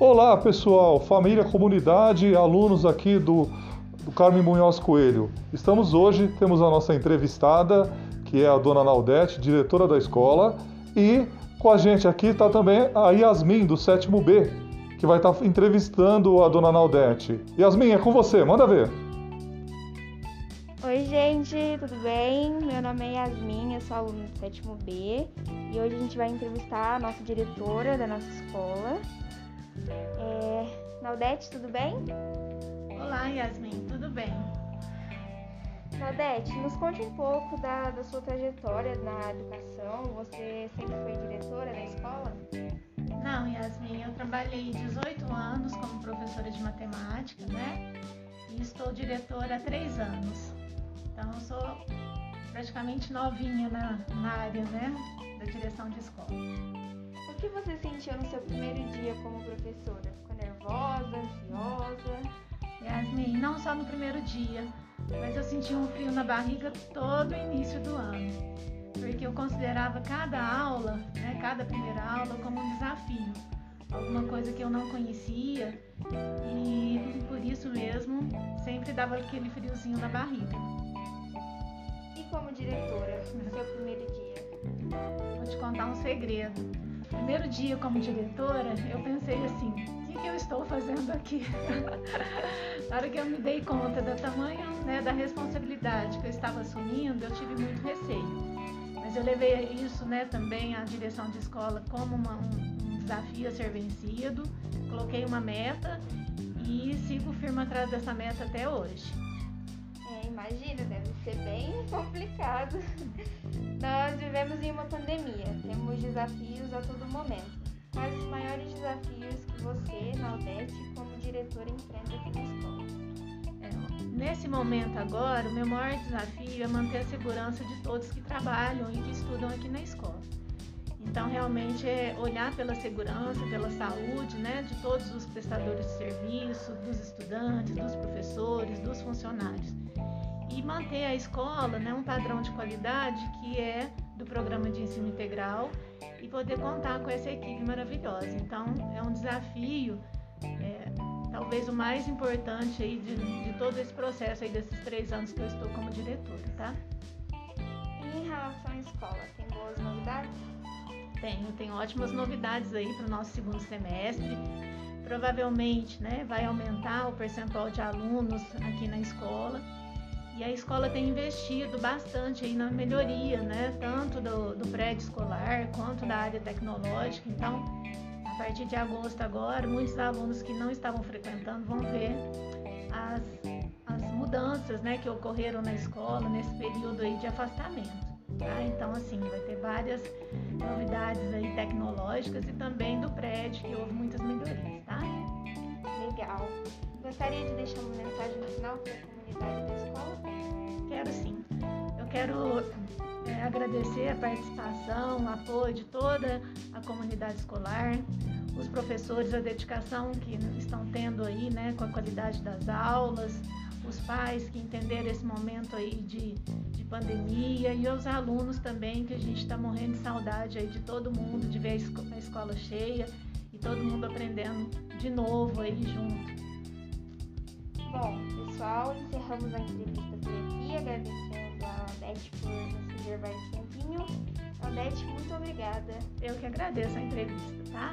Olá pessoal, família, comunidade, alunos aqui do, do Carmen Munhoz Coelho. Estamos hoje, temos a nossa entrevistada, que é a dona Naudete, diretora da escola, e com a gente aqui está também a Yasmin, do sétimo B, que vai estar tá entrevistando a dona Naudete. Yasmin, é com você, manda ver. Oi, gente, tudo bem? Meu nome é Yasmin, eu sou aluna do sétimo B e hoje a gente vai entrevistar a nossa diretora da nossa escola. É... Naudete, tudo bem? Olá, Yasmin, tudo bem? Naudete, nos conte um pouco da, da sua trajetória na educação. Você sempre foi diretora da escola? Não, Yasmin, eu trabalhei 18 anos como professora de matemática, né? E estou diretora há 3 anos. Então, eu sou praticamente novinha na, na área, né? Da direção de escola. O que você sentiu no seu primeiro dia como professora? Ficou nervosa, ansiosa? Yasmin, não só no primeiro dia, mas eu senti um frio na barriga todo o início do ano, porque eu considerava cada aula, né, cada primeira aula, como um desafio, alguma coisa que eu não conhecia e por isso mesmo sempre dava aquele friozinho na barriga. E como diretora, no seu primeiro dia? Vou te contar um segredo. Primeiro dia como diretora, eu pensei assim: o que, que eu estou fazendo aqui? Na hora que eu me dei conta do tamanho né, da responsabilidade que eu estava assumindo, eu tive muito receio. Mas eu levei isso né, também à direção de escola como uma, um, um desafio a ser vencido, coloquei uma meta e sigo firme atrás dessa meta até hoje. É, imagina, complicado. Nós vivemos em uma pandemia, temos desafios a todo momento. Quais os maiores desafios que você, na UDESC, como diretora, enfrenta aqui na escola? É, nesse momento agora, o meu maior desafio é manter a segurança de todos que trabalham e que estudam aqui na escola. Então, realmente é olhar pela segurança, pela saúde, né, de todos os prestadores de serviço, dos estudantes, dos professores, dos funcionários e manter a escola né, um padrão de qualidade que é do programa de ensino integral e poder contar com essa equipe maravilhosa. Então, é um desafio, é, talvez o mais importante aí de, de, todo esse processo aí desses três anos que eu estou como diretora, tá? E em relação à escola, tem boas novidades? Tenho, tem ótimas novidades aí para o nosso segundo semestre. Provavelmente, né, vai aumentar o percentual de alunos aqui na escola e a escola tem investido bastante aí na melhoria, né? Tanto do, do prédio escolar quanto da área tecnológica. Então, a partir de agosto agora, muitos alunos que não estavam frequentando vão ver as, as mudanças né, que ocorreram na escola nesse período aí de afastamento. Tá? Então, assim, vai ter várias novidades aí tecnológicas e também do prédio, que houve muitas melhorias, tá? Legal. Gostaria de deixar uma mensagem no final para comunidade da escola? Quero sim. Eu quero é, agradecer a participação, o apoio de toda a comunidade escolar, os professores, a dedicação que estão tendo aí, né, com a qualidade das aulas, os pais que entenderam esse momento aí de, de pandemia e os alunos também, que a gente está morrendo de saudade aí de todo mundo, de ver a escola cheia e todo mundo aprendendo de novo aí junto. Bom, pessoal, encerramos a entrevista por aqui, agradecendo a Odete por nos reservar esse tempinho. Então, Odete, muito obrigada. Eu que agradeço a entrevista, tá?